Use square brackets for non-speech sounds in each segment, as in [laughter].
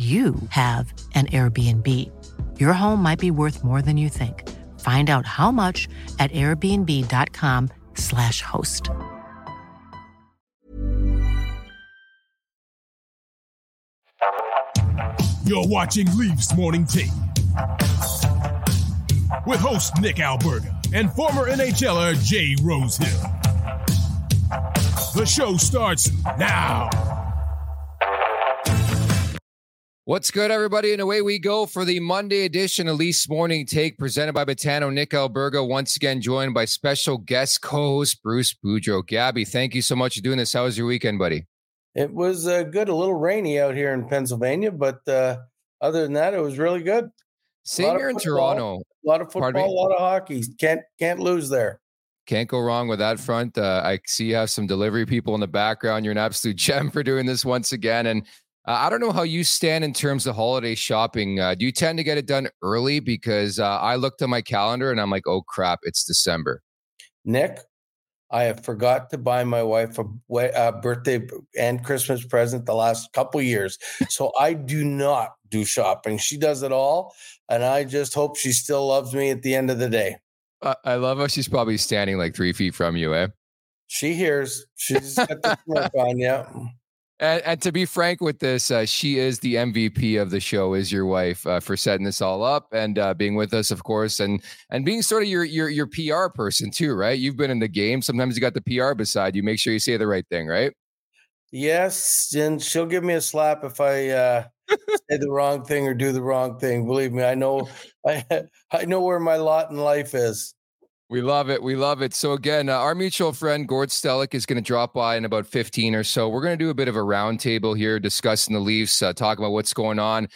you have an Airbnb. Your home might be worth more than you think. Find out how much at airbnb.com/slash host. You're watching Leafs Morning Take with host Nick Alberga and former NHLer Jay Rosehill. The show starts now. What's good, everybody? And away we go for the Monday edition of Leafs Morning Take presented by Betano. Nick Alberga, once again joined by special guest co-host Bruce Boudreau. Gabby, thank you so much for doing this. How was your weekend, buddy? It was uh, good. A little rainy out here in Pennsylvania, but uh, other than that, it was really good. Same here in Toronto. A lot of football, a lot of hockey. Can't can't lose there. Can't go wrong with that front. Uh, I see you have some delivery people in the background. You're an absolute [laughs] gem for doing this once again. And uh, I don't know how you stand in terms of holiday shopping. Uh, do you tend to get it done early? Because uh, I looked at my calendar and I'm like, oh crap, it's December. Nick, I have forgot to buy my wife a birthday and Christmas present the last couple years. So I do not do shopping. She does it all. And I just hope she still loves me at the end of the day. I love how she's probably standing like three feet from you, eh? She hears. She's got the smirk on, yeah. And, and, to be frank with this, uh, she is the MVP of the show. Is your wife uh, for setting this all up and uh, being with us, of course, and and being sort of your your your PR person too, right? You've been in the game. Sometimes you got the PR beside you. Make sure you say the right thing, right? Yes, and she'll give me a slap if I uh, say the wrong thing or do the wrong thing. Believe me, I know [laughs] I I know where my lot in life is. We love it. We love it. So again, uh, our mutual friend Gord Stellick is going to drop by in about 15 or so. We're going to do a bit of a roundtable here, discussing the Leafs, uh, talk about what's going on.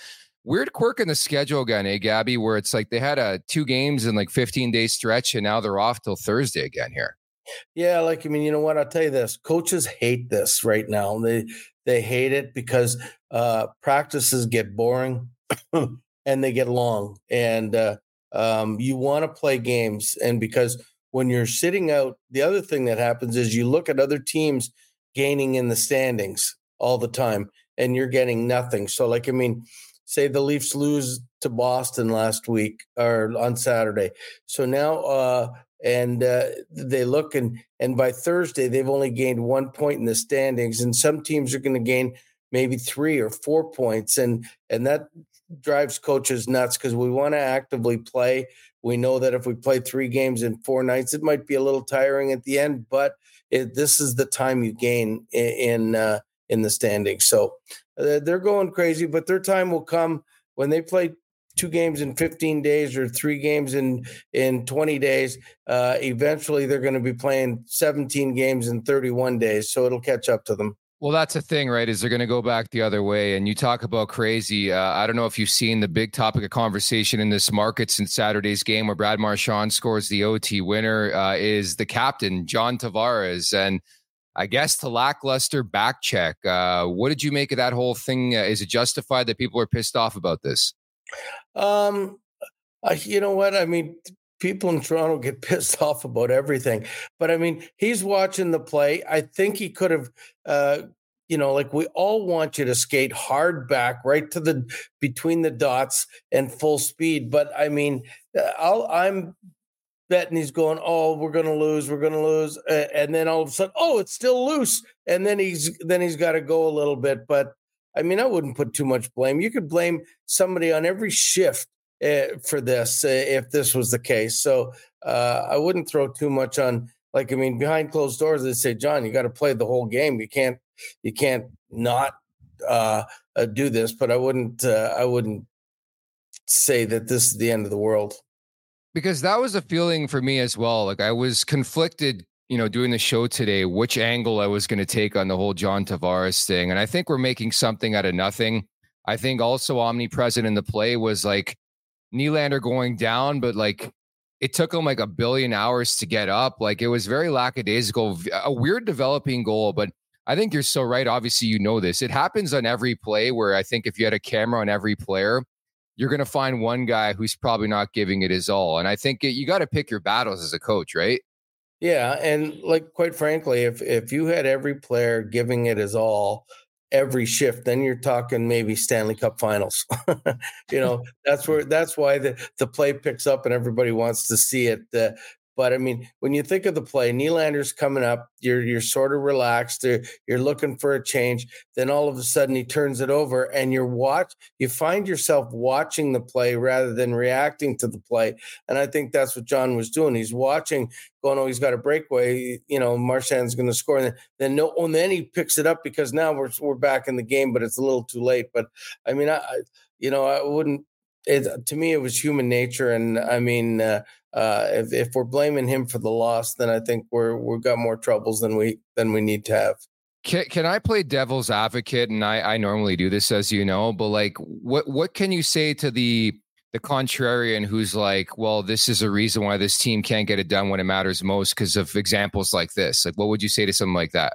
Weird quirk in the schedule again, eh, Gabby? Where it's like they had a uh, two games in like 15 day stretch, and now they're off till Thursday again here. Yeah, like I mean, you know what? I'll tell you this: coaches hate this right now. They they hate it because uh, practices get boring [clears throat] and they get long, and uh, um, you want to play games, and because when you're sitting out, the other thing that happens is you look at other teams gaining in the standings all the time, and you're getting nothing. So, like, I mean, say the Leafs lose to Boston last week or on Saturday. So now, uh, and uh, they look and and by Thursday they've only gained one point in the standings, and some teams are going to gain maybe three or four points, and and that drives coaches nuts because we want to actively play. We know that if we play three games in four nights, it might be a little tiring at the end, but it, this is the time you gain in in, uh, in the standings. So uh, they're going crazy, but their time will come when they play two games in 15 days or three games in in 20 days. Uh, eventually, they're going to be playing 17 games in 31 days, so it'll catch up to them. Well, that's the thing, right? Is they're going to go back the other way. And you talk about crazy. Uh, I don't know if you've seen the big topic of conversation in this market since Saturday's game where Brad Marchand scores the OT winner uh, is the captain, John Tavares. And I guess the lackluster back check. Uh, what did you make of that whole thing? Uh, is it justified that people are pissed off about this? Um, you know what? I mean, people in Toronto get [laughs] pissed off about everything. But I mean, he's watching the play. I think he could have, uh, you know, like we all want you to skate hard back right to the between the dots and full speed. But I mean, uh, I'll, I'm betting he's going, oh, we're going to lose, we're going to lose, and then all of a sudden, oh, it's still loose, and then he's then he's got to go a little bit. But I mean, I wouldn't put too much blame. You could blame somebody on every shift for this uh, if this was the case. So uh, I wouldn't throw too much on. Like I mean, behind closed doors, they say, John, you got to play the whole game. You can't, you can't not uh, uh, do this. But I wouldn't, uh, I wouldn't say that this is the end of the world. Because that was a feeling for me as well. Like I was conflicted you know, doing the show today, which angle I was going to take on the whole John Tavares thing. And I think we're making something out of nothing. I think also omnipresent in the play was like Nylander going down, but like it took him like a billion hours to get up. Like it was very lackadaisical, a weird developing goal. But I think you're so right. Obviously, you know this. It happens on every play where I think if you had a camera on every player, you're going to find one guy who's probably not giving it his all. And I think it, you got to pick your battles as a coach, right? Yeah, and like quite frankly, if if you had every player giving it his all, every shift, then you're talking maybe Stanley Cup Finals. [laughs] you know, that's where that's why the the play picks up and everybody wants to see it. Uh, but I mean, when you think of the play, Nylander's coming up. You're you're sort of relaxed. You're looking for a change. Then all of a sudden, he turns it over, and you're watch. You find yourself watching the play rather than reacting to the play. And I think that's what John was doing. He's watching, going, "Oh, he's got a breakaway. You know, Marchand's going to score." And then, then no, and then he picks it up because now we're we're back in the game, but it's a little too late. But I mean, I, you know, I wouldn't. It, to me, it was human nature, and I mean. Uh, uh, if if we're blaming him for the loss, then I think we're we've got more troubles than we than we need to have. Can, can I play devil's advocate? And I, I normally do this, as you know, but like, what what can you say to the the contrarian who's like, well, this is a reason why this team can't get it done when it matters most because of examples like this? Like, what would you say to something like that?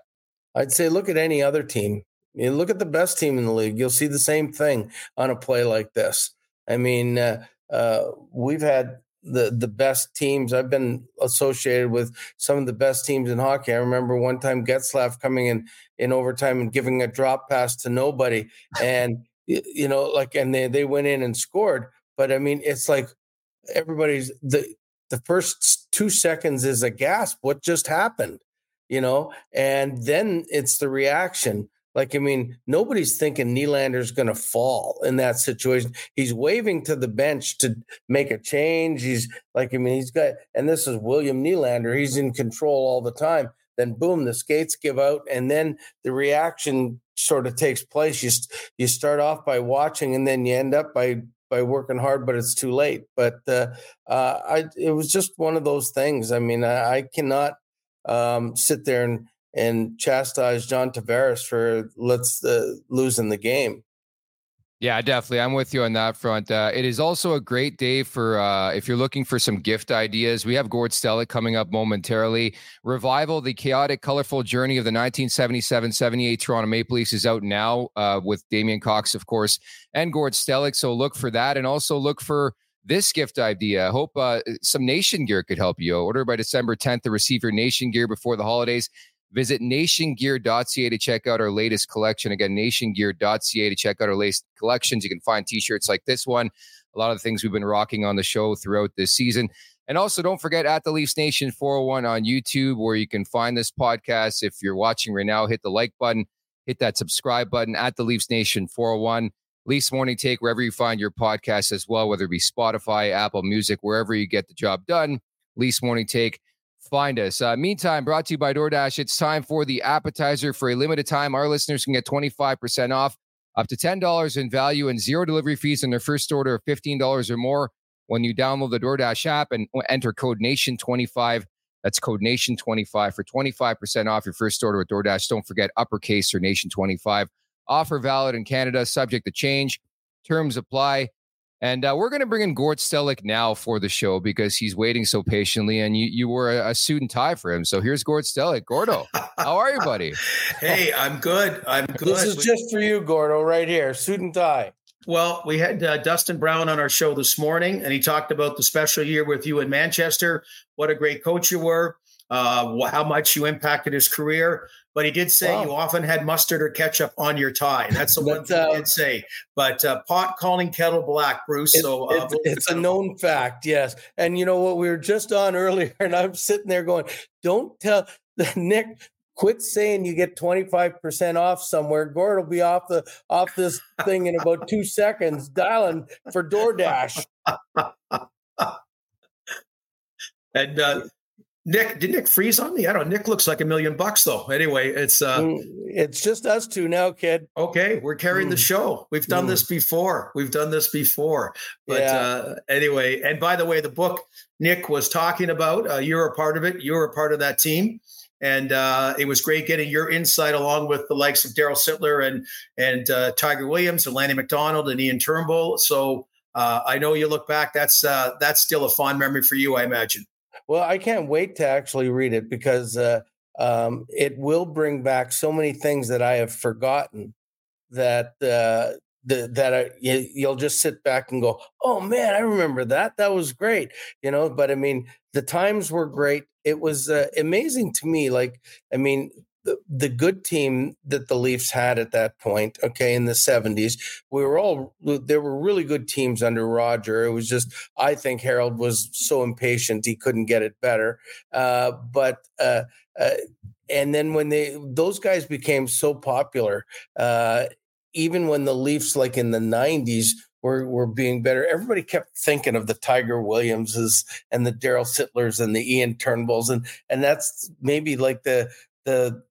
I'd say look at any other team. You look at the best team in the league. You'll see the same thing on a play like this. I mean, uh, uh, we've had the the best teams. I've been associated with some of the best teams in hockey. I remember one time Getzlaf coming in in overtime and giving a drop pass to nobody, and you know, like, and they they went in and scored. But I mean, it's like everybody's the the first two seconds is a gasp. What just happened? You know, and then it's the reaction. Like, I mean, nobody's thinking Nylander's going to fall in that situation. He's waving to the bench to make a change. He's like, I mean, he's got, and this is William Nylander. He's in control all the time. Then, boom, the skates give out, and then the reaction sort of takes place. You you start off by watching, and then you end up by by working hard, but it's too late. But uh, uh, I, it was just one of those things. I mean, I, I cannot um, sit there and and chastise John Tavares for let's uh, losing the game. Yeah, definitely. I'm with you on that front. Uh, it is also a great day for uh, if you're looking for some gift ideas. We have Gord Stellick coming up momentarily. Revival, the chaotic, colorful journey of the 1977 78 Toronto Maple Leafs is out now uh, with Damien Cox, of course, and Gord Stellick. So look for that and also look for this gift idea. I hope uh, some nation gear could help you. Order by December 10th to receive your nation gear before the holidays. Visit nationgear.ca to check out our latest collection. Again, nationgear.ca to check out our latest collections. You can find t shirts like this one, a lot of the things we've been rocking on the show throughout this season. And also, don't forget at the Leafs Nation 401 on YouTube, where you can find this podcast. If you're watching right now, hit the like button, hit that subscribe button at the Leafs Nation 401. Leafs Morning Take, wherever you find your podcast as well, whether it be Spotify, Apple Music, wherever you get the job done. Leafs Morning Take find us. Uh, meantime, brought to you by DoorDash, it's time for the appetizer. For a limited time, our listeners can get 25% off up to $10 in value and zero delivery fees on their first order of $15 or more when you download the DoorDash app and enter code NATION25. That's code NATION25 for 25% off your first order with DoorDash. Don't forget uppercase or NATION25. Offer valid in Canada, subject to change. Terms apply. And uh, we're going to bring in Gord Stellick now for the show because he's waiting so patiently, and you you wore a, a suit and tie for him. So here's Gord Stellick. Gordo, how are you, buddy? [laughs] hey, I'm good. I'm good. This is just for you, Gordo, right here, suit and tie. Well, we had uh, Dustin Brown on our show this morning, and he talked about the special year with you in Manchester. What a great coach you were uh, how much you impacted his career. But he did say wow. you often had mustard or ketchup on your tie. That's the one thing uh, he did say. But uh, pot calling kettle black, Bruce. It, so uh, it, it's a known fact, yes. And you know what? We were just on [laughs] earlier, and I'm sitting there going, "Don't tell [laughs] Nick." Quit saying you get 25% off somewhere. Gord will be off the off this thing in about two seconds, dialing for DoorDash. [laughs] and uh, Nick, did Nick freeze on me? I don't know. Nick looks like a million bucks though. Anyway, it's uh mm, it's just us two now, kid. Okay, we're carrying mm. the show. We've done mm. this before. We've done this before. But yeah. uh anyway, and by the way, the book Nick was talking about, uh, you're a part of it. You're a part of that team. And uh, it was great getting your insight along with the likes of Daryl Sittler and and uh, Tiger Williams and Lanny McDonald and Ian Turnbull. So uh, I know you look back. That's uh, that's still a fond memory for you, I imagine. Well, I can't wait to actually read it because uh, um, it will bring back so many things that I have forgotten that uh, the, that I, you, will just sit back and go, "Oh man, I remember that. That was great," you know. But I mean, the times were great. It was uh, amazing to me. Like, I mean, the, the good team that the Leafs had at that point, okay, in the 70s, we were all, there were really good teams under Roger. It was just, I think Harold was so impatient he couldn't get it better. Uh, but, uh, uh, and then when they, those guys became so popular, uh, even when the Leafs, like in the 90s, were, were being better. Everybody kept thinking of the Tiger Williamses and the Daryl Sittlers and the Ian Turnbulls, and and that's maybe like the the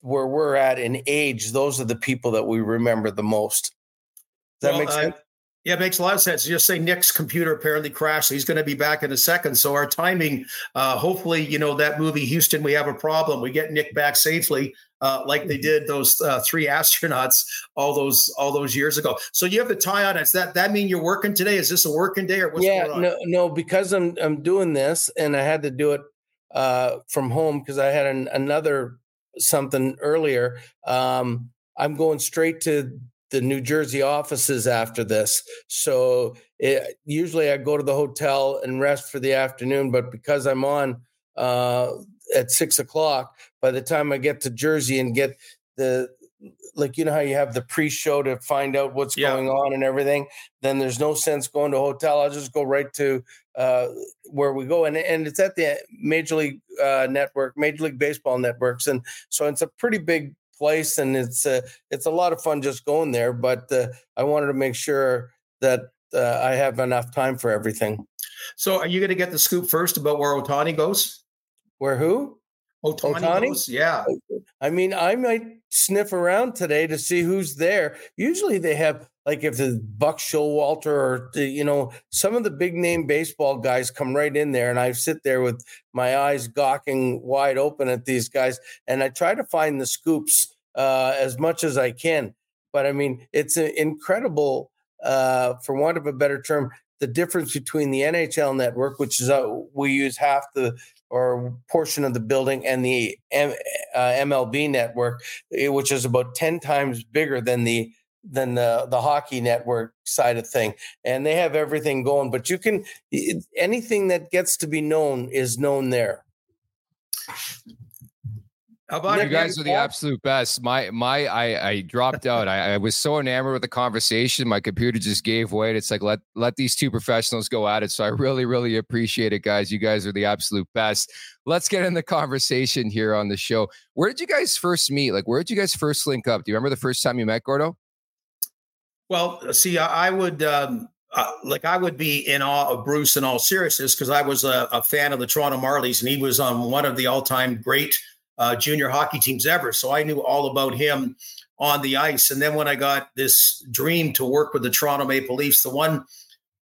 where we're at in age, those are the people that we remember the most. Does well, that make sense? Uh, yeah, it makes a lot of sense. You just say Nick's computer apparently crashed. He's going to be back in a second. So our timing, uh, hopefully, you know that movie Houston, we have a problem. We get Nick back safely, uh, like they did those uh, three astronauts all those all those years ago. So you have the tie on. Does that that mean you're working today? Is this a working day or what's yeah, no, no, because I'm I'm doing this and I had to do it uh, from home because I had an, another something earlier. Um, I'm going straight to the New Jersey offices after this. So it, usually I go to the hotel and rest for the afternoon, but because I'm on uh, at six o'clock, by the time I get to Jersey and get the like you know how you have the pre-show to find out what's yeah. going on and everything then there's no sense going to a hotel i'll just go right to uh, where we go and and it's at the major league uh, network major league baseball networks and so it's a pretty big place and it's a, it's a lot of fun just going there but uh, i wanted to make sure that uh, i have enough time for everything so are you going to get the scoop first about where Ohtani goes where who otani, Ohtani? Goes? Yeah. I mean, I might sniff around today to see who's there. Usually they have like if the Buck Showalter or the, you know some of the big name baseball guys come right in there, and I sit there with my eyes gawking wide open at these guys, and I try to find the scoops uh, as much as I can. But I mean, it's incredible, uh, for want of a better term, the difference between the NHL network, which is uh, we use half the or portion of the building, and the M, uh, MLB network, eh, which is about ten times bigger than the than the the hockey network side of thing. And they have everything going but you can anything that gets to be known is known there how about you guys are the absolute best. My my I I dropped out. I, I was so enamored with the conversation. My computer just gave way. It's like let let these two professionals go at it. So I really really appreciate it, guys. You guys are the absolute best. Let's get in the conversation here on the show. Where did you guys first meet? Like where did you guys first link up? Do you remember the first time you met Gordo? Well, see, I would um, uh, like I would be in awe of Bruce in all seriousness because I was a, a, fan of the Toronto Marlies and he was on one of the all-time great uh, junior hockey teams ever. So I knew all about him on the ice. And then when I got this dream to work with the Toronto Maple Leafs, the one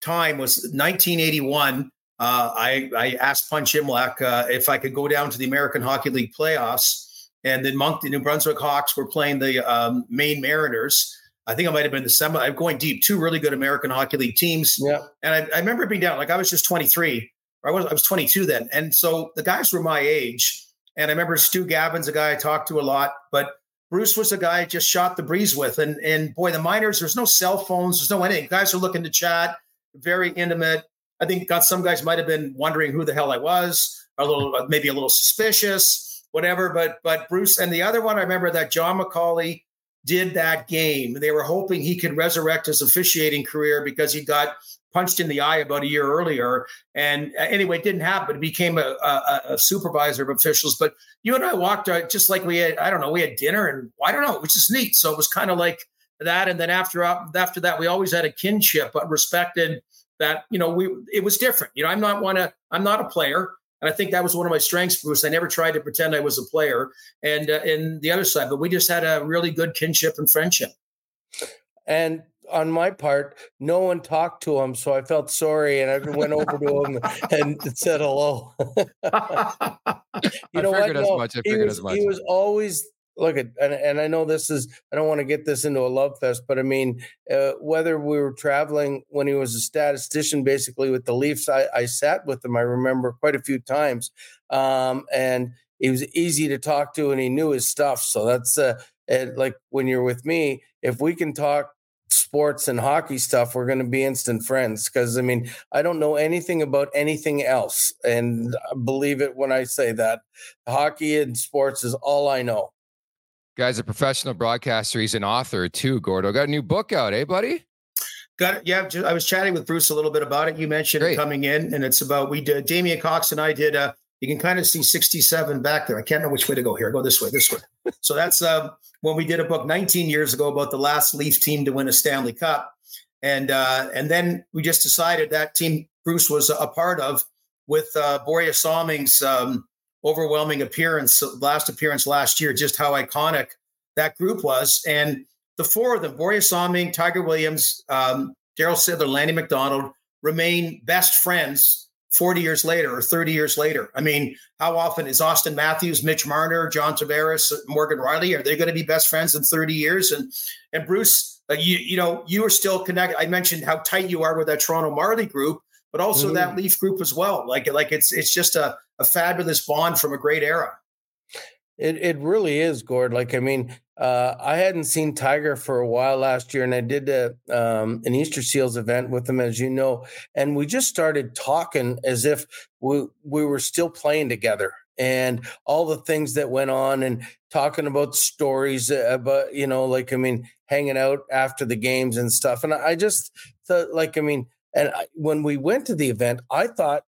time was 1981. Uh, I, I asked Punch Imlach uh, if I could go down to the American Hockey League playoffs. And then Moncton, New Brunswick Hawks were playing the um, Maine Mariners. I think I might have been the semi. I'm going deep. Two really good American Hockey League teams. Yeah. And I, I remember being down. Like I was just 23. I was I was 22 then, and so the guys were my age. And I remember Stu Gavin's a guy I talked to a lot, but Bruce was a guy I just shot the breeze with. And and boy, the minors, there's no cell phones, there's no anything. Guys are looking to chat, very intimate. I think got some guys might have been wondering who the hell I was, a little uh, maybe a little suspicious, whatever. But but Bruce and the other one, I remember that John McCauley did that game. They were hoping he could resurrect his officiating career because he got punched in the eye about a year earlier. And uh, anyway, it didn't happen. He became a, a, a, supervisor of officials. But you and I walked out just like we had, I don't know, we had dinner and I don't know, which is neat. So it was kind of like that. And then after after that, we always had a kinship, but respected that, you know, we it was different. You know, I'm not one to, I'm not a player. And I think that was one of my strengths, Bruce. I never tried to pretend I was a player. And uh, in the other side, but we just had a really good kinship and friendship. And on my part, no one talked to him, so I felt sorry, and I went over to him [laughs] and said hello. [laughs] you know what? No, he, was, he was always look at, and, and I know this is. I don't want to get this into a love fest, but I mean, uh, whether we were traveling when he was a statistician, basically with the Leafs, I, I sat with him. I remember quite a few times, um, and he was easy to talk to, and he knew his stuff. So that's uh, like when you're with me, if we can talk sports and hockey stuff, we're going to be instant friends. Because I mean, I don't know anything about anything else, and believe it when I say that. Hockey and sports is all I know. Guy's a professional broadcaster. He's an author too. Gordo got a new book out, eh, buddy? Got it. Yeah, I was chatting with Bruce a little bit about it. You mentioned Great. coming in, and it's about we did. Damien Cox and I did a you can kind of see 67 back there. I can't know which way to go here. Go this way, this way. So that's uh, when we did a book 19 years ago about the last Leaf team to win a Stanley Cup. And uh, and then we just decided that team Bruce was a part of with uh, Borje Salming's um, overwhelming appearance, last appearance last year, just how iconic that group was. And the four of them, Borje Salming, Tiger Williams, um, Daryl Sittler, Lanny McDonald, remain best friends 40 years later or 30 years later. I mean, how often is Auston Matthews, Mitch Marner, John Tavares, Morgan Rielly, are they going to be best friends in 30 years? And and Bruce, uh, you you know, you are still connected. I mentioned how tight you are with that Toronto Marlie group, but also mm-hmm. that Leaf group as well. Like like it's it's just a, a fabulous bond from a great era. It it really is, Gord. Like I mean, uh, I hadn't seen Tiger for a while last year, and I did a, um, an Easter Seals event with him, as you know, and we just started talking as if we we were still playing together, and all the things that went on, and talking about stories about you know, like I mean, hanging out after the games and stuff, and I just thought, like I mean, and when we went to the event, I thought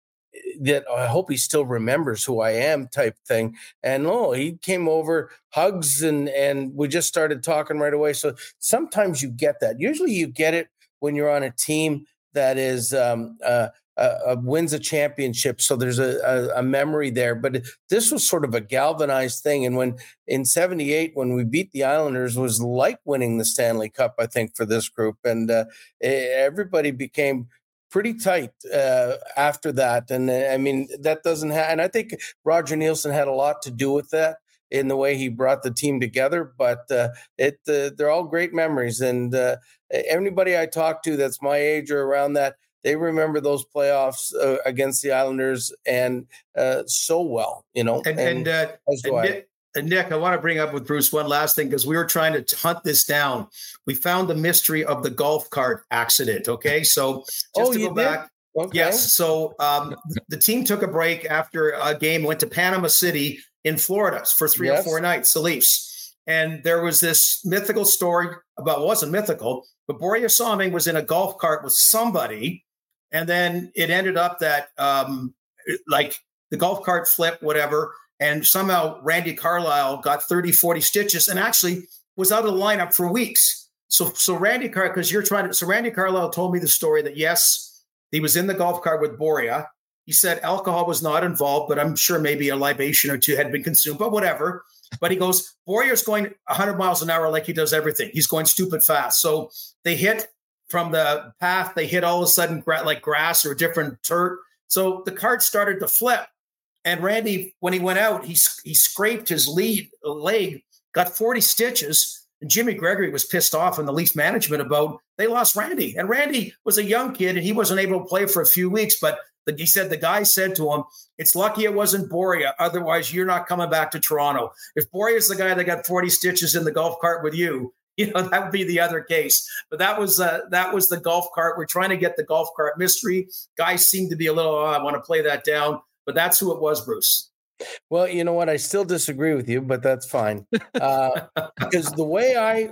that I hope he still remembers who I am type thing. And oh, he came over, hugs, and and we just started talking right away. So sometimes you get that. Usually you get it when you're on a team that is um, uh, uh, wins a championship. So there's a, a, a, memory there. But this was sort of a galvanized thing. And when in 78, when we beat the Islanders, was like winning the Stanley Cup, I think, for this group. And uh, everybody became pretty tight uh, after that. And uh, I mean, that doesn't have, and I think Roger Neilson had a lot to do with that in the way he brought the team together. But uh, it, uh, they're all great memories. And uh, anybody I talk to that's my age or around that, they remember those playoffs uh, against the Islanders and so well, you know. And, and, and, and and Nick, I want to bring up with Bruce one last thing because we were trying to hunt this down. We found the mystery of the golf cart accident. Okay, so just oh, to go back. Okay. Yes. So um, the team took a break after a game, went to Panama City in Florida for three yes. or four nights, the Leafs. And there was this mythical story about, wasn't mythical, but Borje Salming was in a golf cart with somebody. And then it ended up that, um, like, the golf cart flipped, whatever. And somehow Randy Carlyle got 30, 40 stitches and actually was out of the lineup for weeks. So, so Randy Car, because you're trying to, so Randy Carlyle told me the story that yes, he was in the golf cart with Borje. He said alcohol was not involved, but I'm sure maybe a libation or two had been consumed, but whatever. But he goes, Borje's going 100 miles an hour like he does everything. He's going stupid fast. So they hit from the path, they hit all of a sudden like grass or different dirt. So the cart started to flip. And Randy, when he went out, he, he scraped his lead leg, got 40 stitches. And Jimmy Gregory was pissed off in the Leaf management about they lost Randy. And Randy was a young kid and he wasn't able to play for a few weeks. But the, he said the guy said to him, It's lucky it wasn't Borje. Otherwise, you're not coming back to Toronto. If Borje's the guy that got 40 stitches in the golf cart with you, [laughs] you know that would be the other case but that was uh, that was the golf cart we're trying to get the golf cart mystery guys seem to be a little oh, i want to play that down but that's who it was bruce well, you know what? I still disagree with you, but that's fine. Uh, because the way I,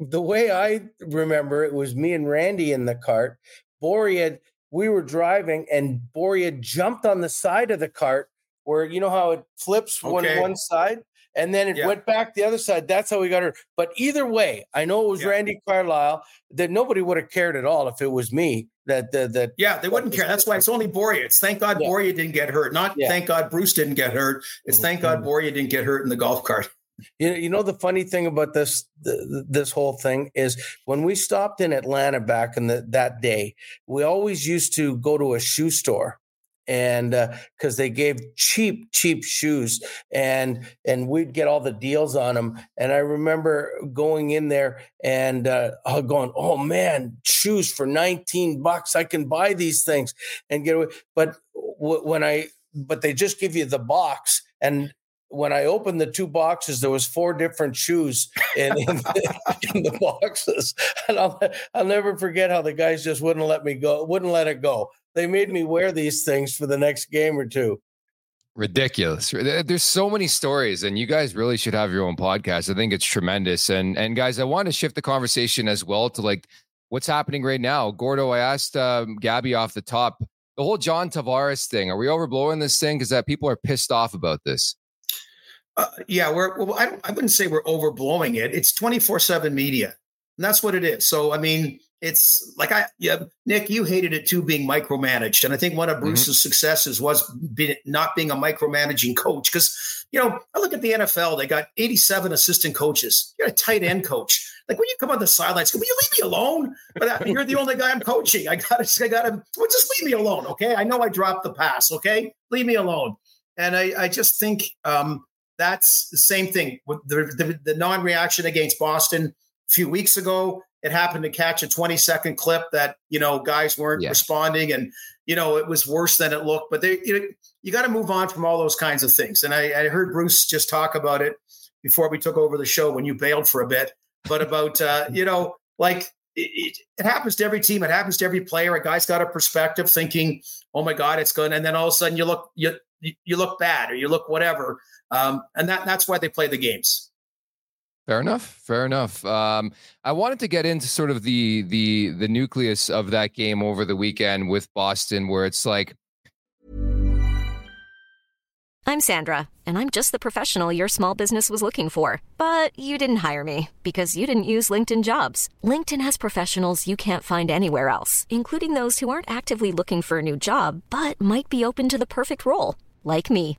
the way I remember it was me and Randy in the cart. Borje, we were driving, and Borje jumped on the side of the cart where you know how it flips okay. one one side and then it yeah. went back the other side. That's how we got her. But either way, I know it was yeah. Randy Carlyle. That nobody would have cared at all if it was me. That that, that yeah, they wouldn't care. That's why it's only Borje. It's thank God yeah. Borje didn't get hurt. Not thank God Bruce didn't get hurt. It's thank God mm-hmm. Borje didn't get hurt in the golf cart. You know, you know the funny thing about this this whole thing is when we stopped in Atlanta back in the, that day, we always used to go to a shoe store and because uh, they gave cheap cheap shoes and and we'd get all the deals on them and i remember going in there and uh, going oh man shoes for 19 bucks i can buy these things and get away but w- when i but they just give you the box and when I opened the two boxes, there was four different shoes in, [laughs] in, the, in the, [laughs] boxes, and I'll I'll never forget how the guys just wouldn't let me go, wouldn't let it go they made me wear these things for the next game or two. Ridiculous. There's so many stories, and you guys really should have your own podcast. I think it's tremendous. And and guys, I want to shift the conversation as well to like what's happening right now. Gordo, I asked um, Gabby off the top the whole John Tavares thing. Are we overblowing this thing? Because that people are pissed off about this. Uh, yeah, we're. Well, I, I wouldn't say we're overblowing it. It's twenty four seven media, and that's what it is. So, I mean, it's like I, yeah, Nick, you hated it too, being micromanaged, and I think one of mm-hmm. Bruce's mm-hmm. successes was be, not being a micromanaging coach. Because you know, I look at the NFL; they got 87 assistant coaches. You're a tight end coach. Like when you come on the sidelines, will you leave me alone? But you're the only guy I'm coaching. I got to, I got to. Well, just leave me alone, okay? I know I dropped the pass, okay? Leave me alone. And I, I just think um, that's the same thing with the, the, the non-reaction against Boston few weeks ago it happened to catch a 20 second clip that you know guys weren't yeah. responding. And you know it was worse than it looked but they you, know, you got to move on from all those kinds of things. And I, I, heard bruce just talk about it before we took over the show when you bailed for a bit but about uh, [laughs] you know like it, it, happens to every team. It happens to every player. A guy's got a perspective thinking oh my god it's good. And then all of a sudden you look you you look bad or you look whatever. Um, and that that's why they play the games Fair enough. Fair enough. Um, I wanted to get into sort of the the the nucleus of that game over the weekend with Boston, where it's like. I'm Sandra, and I'm just the professional your small business was looking for, but you didn't hire me because you didn't use LinkedIn Jobs. LinkedIn has professionals you can't find anywhere else, including those who aren't actively looking for a new job but might be open to the perfect role, like me.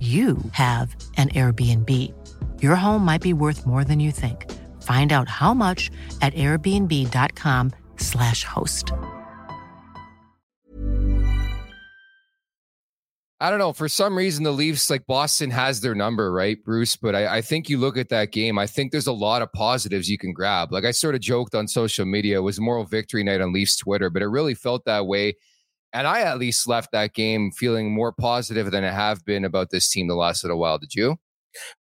you have an Airbnb. your home might be worth more than you think. Find out how much at airbnb.com/slash host. I don't know. For some reason, the Leafs, like Boston, has their number, right, Bruce? But I, I, think you look at that game, I think there's a lot of positives you can grab. Like I sort of joked on social media, it was moral victory night on Leafs Twitter, but it really felt that way. And I at least left that game feeling more positive than I have been about this team the last little while. Did you?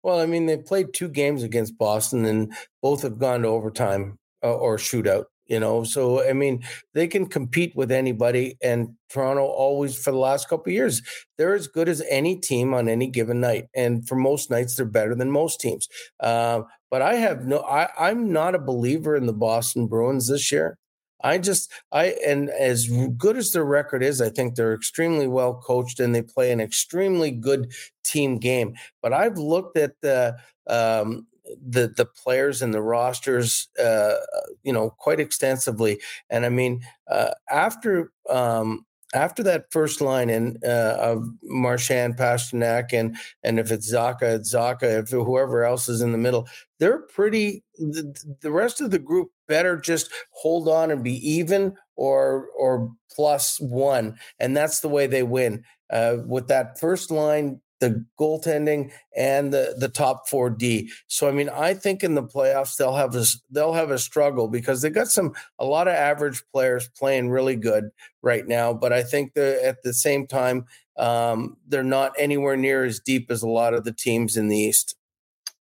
Well, I mean, they played two games against Boston and both have gone to overtime uh, or shootout you know so i mean they can compete with anybody and toronto always for the last couple years they're as good as any team on any given night and for most nights they're better than most teams uh, but i have no I, i'm not a believer in the boston bruins this year I just I and as good as their record is, I think they're extremely well coached and they play an extremely good team game. But I've looked at the um, the the players and the rosters, uh, you know, quite extensively. And I mean, uh, after um, after that first line in uh, of Marchand, Pastrnak, and and if it's Zacha, it's Zacha. If whoever else is in the middle, they're pretty. The, the rest of the group better just hold on and be even or or plus one, and that's the way they win. Uh, with that first line the goaltending and the the top 4D. So I mean, I think in the playoffs they'll have this they'll have a struggle because they got some a lot of average players playing really good right now, but I think that at the same time um, they're not anywhere near as deep as a lot of the teams in the East.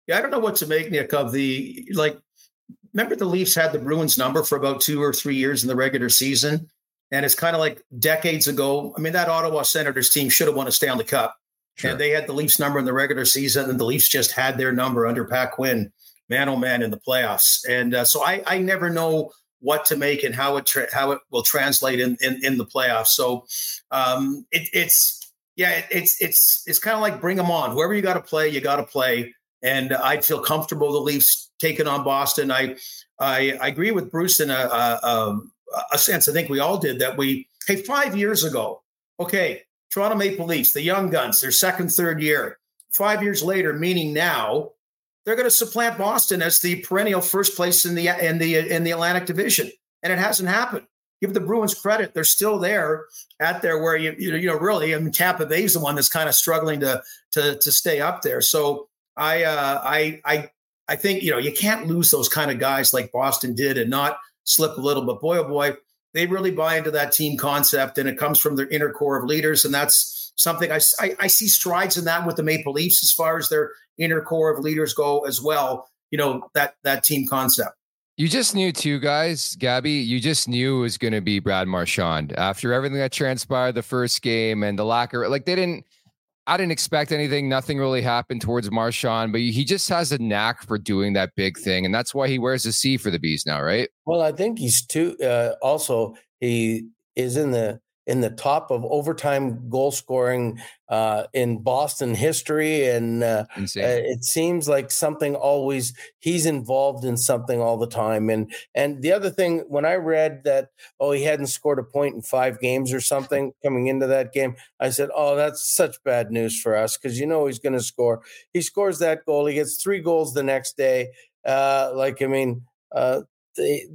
Yeah, I don't know what to make Nick of the like. Remember, the Leafs had the Bruins number for about two or three years in the regular season, and it's kind of like decades ago. I mean, that Ottawa Senators team should have won a Stanley Cup Sure. And they had the Leafs number in the regular season, and the Leafs just had their number under Pat Quinn, man oh man, in the playoffs. And uh, so I, I never know what to make and how it tra- how it will translate in in, in the playoffs. So um, it, it's yeah, it, it's it's it's kind of like bring them on. Whoever you got to play, you got to play. And I'd feel comfortable the Leafs taking on Boston. I I, I agree with Bruce in a, a, a sense. I think we all did that. We hey five years ago, okay, Toronto Maple Leafs, the young guns, their second, third year. Five years later, meaning now, they're going to supplant Boston as the perennial first place in the in the in the Atlantic Division, and it hasn't happened. Give the Bruins credit; they're still there at there where you you know really. I mean, Tampa Bay's the one that's kind of struggling to to to stay up there. So I uh, I I I think you know you can't lose those kind of guys like Boston did and not slip a little. But boy, oh boy, they really buy into that team concept and it comes from their inner core of leaders and that's something I, I, I, see strides in that with the maple leafs as far as their inner core of leaders go as well you know that that team concept you just knew two guys, Gabby. You just knew it was going to be Brad Marchand after everything that transpired the first game and the lack of like they didn't I didn't expect anything. Nothing really happened towards Marchand, but he just has a knack for doing that big thing, and that's why he wears a C for the bees now, right? Well, I think he's too. Uh, also, he is in the in the top of overtime goal scoring uh, in Boston history, and uh, uh, it seems like something always he's involved in something all the time. And and the other thing, when I read that oh he hadn't scored a point in five games or something coming into that game, I said oh that's such bad news for us because you know he's going to score. He scores that goal, he gets three goals the next day. Uh, like I mean. Uh, they,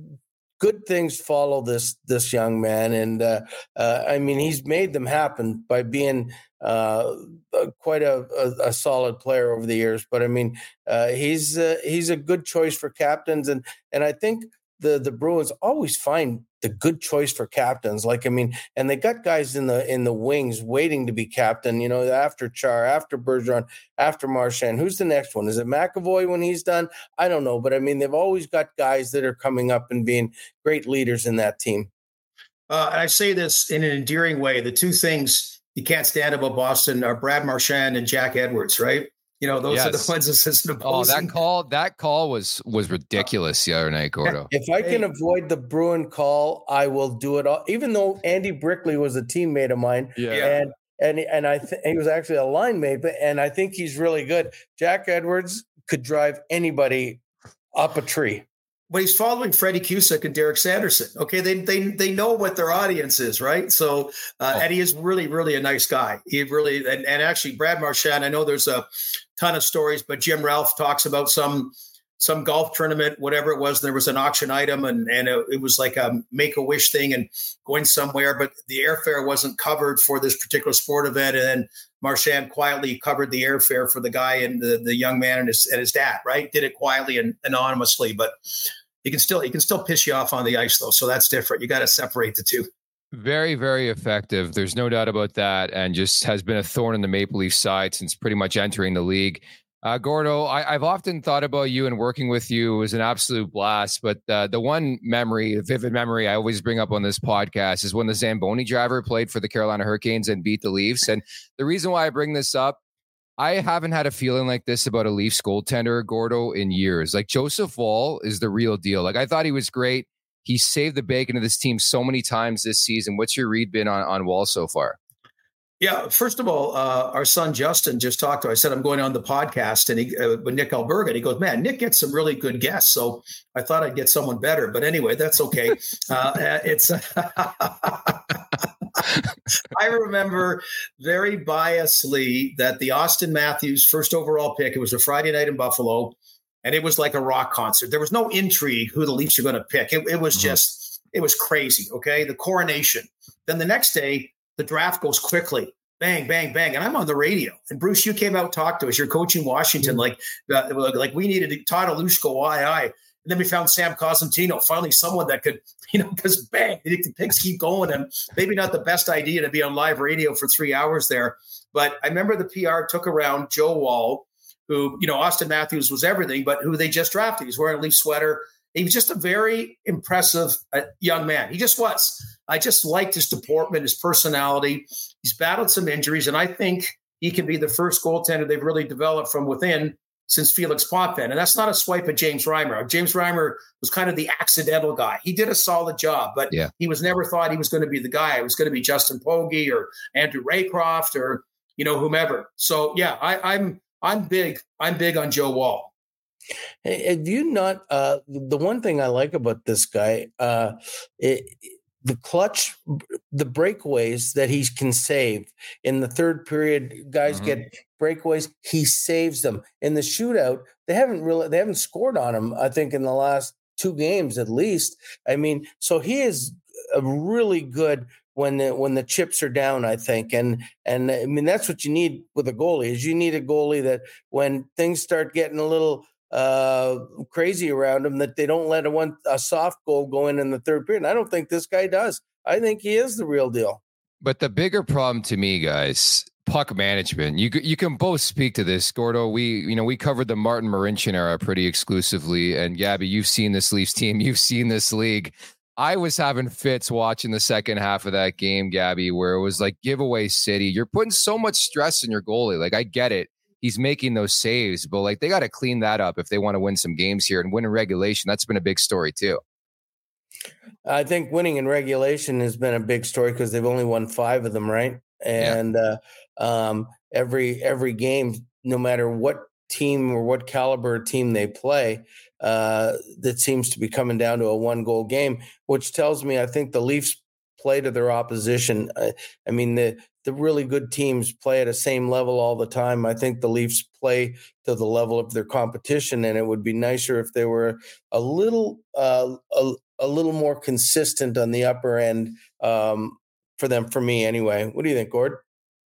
good things follow this this young man, and uh, uh, I mean he's made them happen by being uh, quite a, a, a, solid player over the years. But I mean uh, he's uh, he's a good choice for captains, and and I think the the Bruins always find the good choice for captains. Like I mean, and they got guys in the in the wings waiting to be captain. You know, after Char, after Bergeron, after Marchand. Who's the next one? Is it McAvoy when he's done? I don't know, but I mean, they've always got guys that are coming up and being great leaders in that team. Uh, and I say this in an endearing way: the two things you can't stand about Boston are Brad Marchand and Jack Edwards, right? You know, those yes. are the ones that Oh, that call, that call was was ridiculous the other night, Gordo. If I can avoid the Bruin call, I will do it all. Even though Andy Brickley was a teammate of mine, yeah, and and and I th- he was actually a line mate, but and I think he's really good. Jack Edwards could drive anybody up a tree. But he's following Freddie Cusick and Derek Sanderson. Okay, they they they know what their audience is, right? So, uh, oh. and he is really really a nice guy. He really and, and actually Brad Marchand. I know there's a ton of stories, but Jim Ralph talks about some some golf tournament, whatever it was. There was an auction item, and and it, it was like a make a wish thing, and going somewhere, but the airfare wasn't covered for this particular sport event, and then Marchand quietly covered the airfare for the guy and the, the young man and his and his dad. Right, did it quietly and anonymously, but he can still he can still piss you off on the ice though, so that's different. You got to separate the two. Very, very effective. There's no doubt about that, and just has been a thorn in the Maple Leaf side since pretty much entering the league. Uh, Gordo, I, have often thought about you and working with you it was an absolute blast. But uh, the one memory, vivid memory I always bring up on this podcast is when the Zamboni driver played for the Carolina Hurricanes and beat the Leafs. And the reason why I bring this up, I haven't had a feeling like this about a Leafs goaltender, Gordo, in years. Like Joseph Woll is the real deal. Like I thought he was great. He saved the bacon of this team so many times this season. What's your read been on, on Woll so far? Yeah, first of all, uh, our son Justin just talked to. I said I'm going on the podcast, and he uh, with Nick Alberga. And he goes, "Man, Nick gets some really good guests." So I thought I'd get someone better, but anyway, that's okay. [laughs] uh, uh it's. [laughs] I remember very biasly that the Auston Matthews first overall pick. It was a Friday night in Buffalo, and it was like a rock concert. There was no intrigue who the Leafs are going to pick. It, it was mm-hmm. just it was crazy. Okay, the coronation. Then the next day the draft goes quickly. Bang, bang, bang. And I'm on the radio. And Bruce, you came out talk to us. You're coaching Washington. Mm-hmm. Like, uh, like we needed to Todd Alushko, why I. And then we found Sam Cosentino, finally someone that could, [laughs] you know, because bang, the picks keep going. And maybe not the best idea to be on live radio for three hours there. But I remember the PR took around Joe Woll, who, you know, Auston Matthews was everything, but who they just drafted. He's wearing a leaf sweater. He was just a very impressive uh, young man. He just was. I just liked his deportment, his personality. He's battled some injuries, and I think he can be the first goaltender they've really developed from within since Felix Potvin. And that's not a swipe at James Reimer. James Reimer was kind of the accidental guy. He did a solid job, but yeah. he was never thought he was going to be the guy. It was going to be Justin Pogge or Andrew Raycroft or you know whomever. So yeah, I, I'm I'm big. I'm big on Joe Woll. Have you not? Uh, the one thing I like about this guy, uh, it, the clutch, the breakaways that he can save in the third period, guys mm-hmm. get breakaways. He saves them in the shootout. They haven't really, they haven't scored on him. I think in the last two games at least. I mean, so he is a really good when the when the chips are down. I think, and and I mean that's what you need with a goalie is you need a goalie that when things start getting a little uh, crazy around him that they don't let a one a soft goal go in in the third period. And I don't think this guy does. I think he is the real deal. But the bigger problem to me, guys, puck management. You you can both speak to this, Gordo. We you know we covered the Martin Marincin era pretty exclusively, and Gabby, you've seen this Leafs team, [laughs] you've seen this league. I was having fits watching the second half of that game, Gabby, where it was like giveaway city. You're putting so much stress in your goalie. Like I get it he's making those saves, but like they got to clean that up if they want to win some games here and win in regulation. That's been a big story too. I think winning in regulation has been a big story because they've only won five of them, right? And yeah. uh, um, every every game, no matter what team or what caliber team they play, uh, that seems to be coming down to a one goal game, which tells me I think the Leafs play to their opposition. I, I mean, the the really good teams play at the same level all the time. I think the Leafs play to the level of their competition, and it would be nicer if they were a little uh, a, a little more consistent on the upper end um, for them. For me, anyway. What do you think, Gord?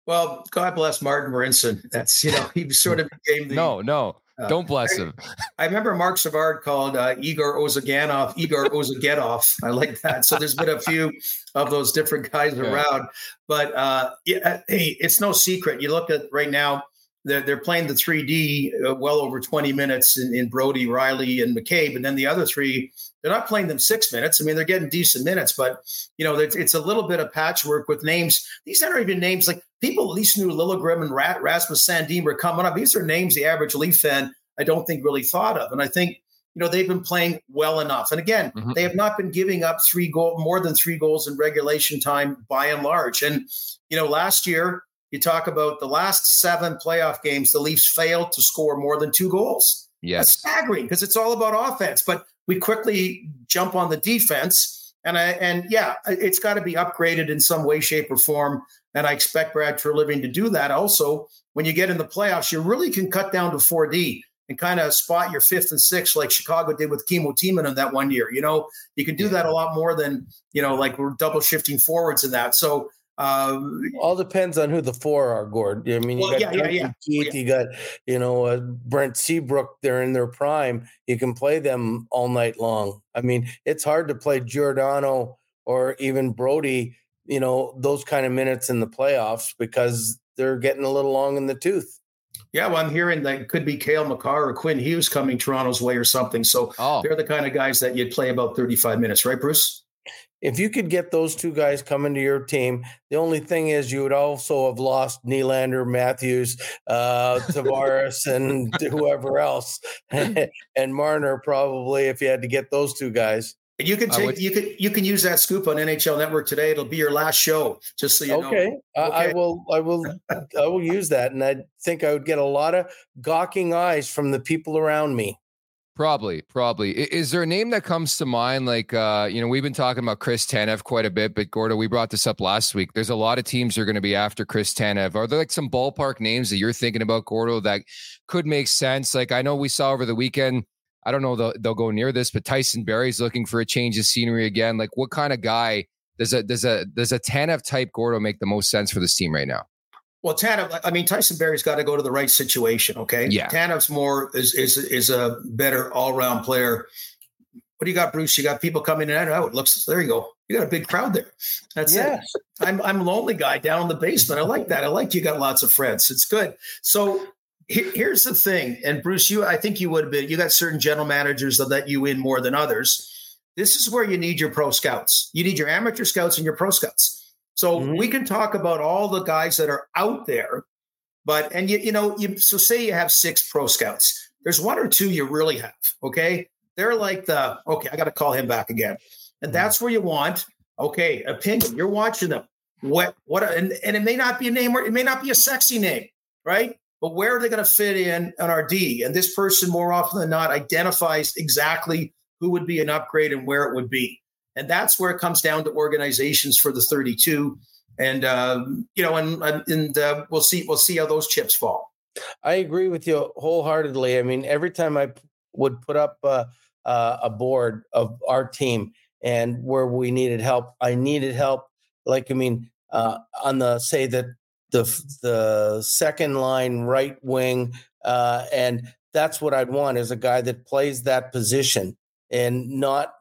Well, God bless Martin Marincin. That's you know he sort of [laughs] became the no no. Uh, Don't bless him. I, I remember Marc Savard called uh, Igor Ozaganov Igor Ozagedov. I like that. So there's been a few of those different guys around, but uh, yeah, hey, it's no secret. You look at right now they're, they're playing the 3D uh, well over 20 minutes in, in Brodie, Rielly, and McCabe. And then the other three, they're not playing them six minutes. I mean, they're getting decent minutes, but, you know, it's, it's a little bit of patchwork with names. These aren't even names like people at least knew Liljegren and Rasmus Sandin were coming up. These are names the average Leaf fan, I don't think, really thought of. And I think, you know, they've been playing well enough. And again, mm-hmm. they have not been giving up three goal, more than three goals in regulation time by and large. And, you know, last year, you talk about the last seven playoff games, the Leafs failed to score more than two goals. Yes. That's staggering because it's all about offense. But we quickly jump on the defense. And I, and yeah, it's got to be upgraded in some way, shape, or form. And I expect Brad Treliving to do that. Also, when you get in the playoffs, you really can cut down to 4D and kind of spot your fifth and sixth, like Chicago did with Kimmo Timonen that one year. You know, you can do that a lot more than you know, like we're double shifting forwards in that. So um, All depends on who the four are, Gord. I mean, you well, got yeah, yeah, yeah. Keith, yeah. you got you know uh, Brent Seabrook. They're in their prime. You can play them all night long. I mean, it's hard to play Giordano or even Brodie. You know those kind of minutes in the playoffs because they're getting a little long in the tooth. Yeah, well, I'm hearing that it could be Cale Makar or Quinn Hughes coming Toronto's way or something. So oh. they're the kind of guys that you'd play about 35 minutes, right, Bruce? If you could get those two guys coming to your team, the only thing is you would also have lost Nylander, Matthews, uh, [laughs] Tavares, and whoever else, [laughs] and Marner probably if you had to get those two guys. You can take would, you can you can use that scoop on NHL Network today. It'll be your last show, just so you okay. know. Okay, I will I will I will use that, and I think I would get a lot of gawking eyes from the people around me. Probably, probably. Is there a name that comes to mind? Like, uh, you know, we've been talking about Chris Tanev quite a bit, but Gordo, we brought this up last week. There's a lot of teams that are going to be after Chris Tanev. Are there like some ballpark names that you're thinking about, Gordo, that could make sense? Like, I know we saw over the weekend. I don't know they'll, they'll go near this, but Tyson Barrie's looking for a change of scenery again. Like, what kind of guy does a does a does a Tanev type Gordo make the most sense for this team right now? Well, Tanev, I mean, Tyson Barrie's got to go to the right situation. Okay. Yeah. Tanev's more is is is a better all round player. What do you got, Bruce? You got people coming in and out. It looks there you go. You got a big crowd there. That's yes. it. I'm I'm a lonely guy down in the basement. I like that. I like you got lots of friends. It's good. So here's the thing, and Bruce, you I think you would have been. You got certain general managers that let you in more than others. This is where you need your pro scouts. You need your amateur scouts and your pro scouts so mm-hmm. we can talk about all the guys that are out there, but and you you know you so say you have six pro scouts. There's one or two you really have. Okay, they're like the okay. I got to call him back again, and mm-hmm. that's where you want okay opinion. You're watching them. What what and and it may not be a name or it may not be a sexy name, right? But where are they going to fit in on our D? And this person more often than not identifies exactly who would be an upgrade and where it would be. And that's where it comes down to organizations for the 32. And, um, you know, and, and uh, we'll see, we'll see how those chips fall. I agree with you wholeheartedly. I mean, every time I would put up uh, uh, a board of our team and where we needed help, I needed help. Like, I mean, uh, on the say that the the second line right wing, uh, and that's what I'd want is a guy that plays that position and not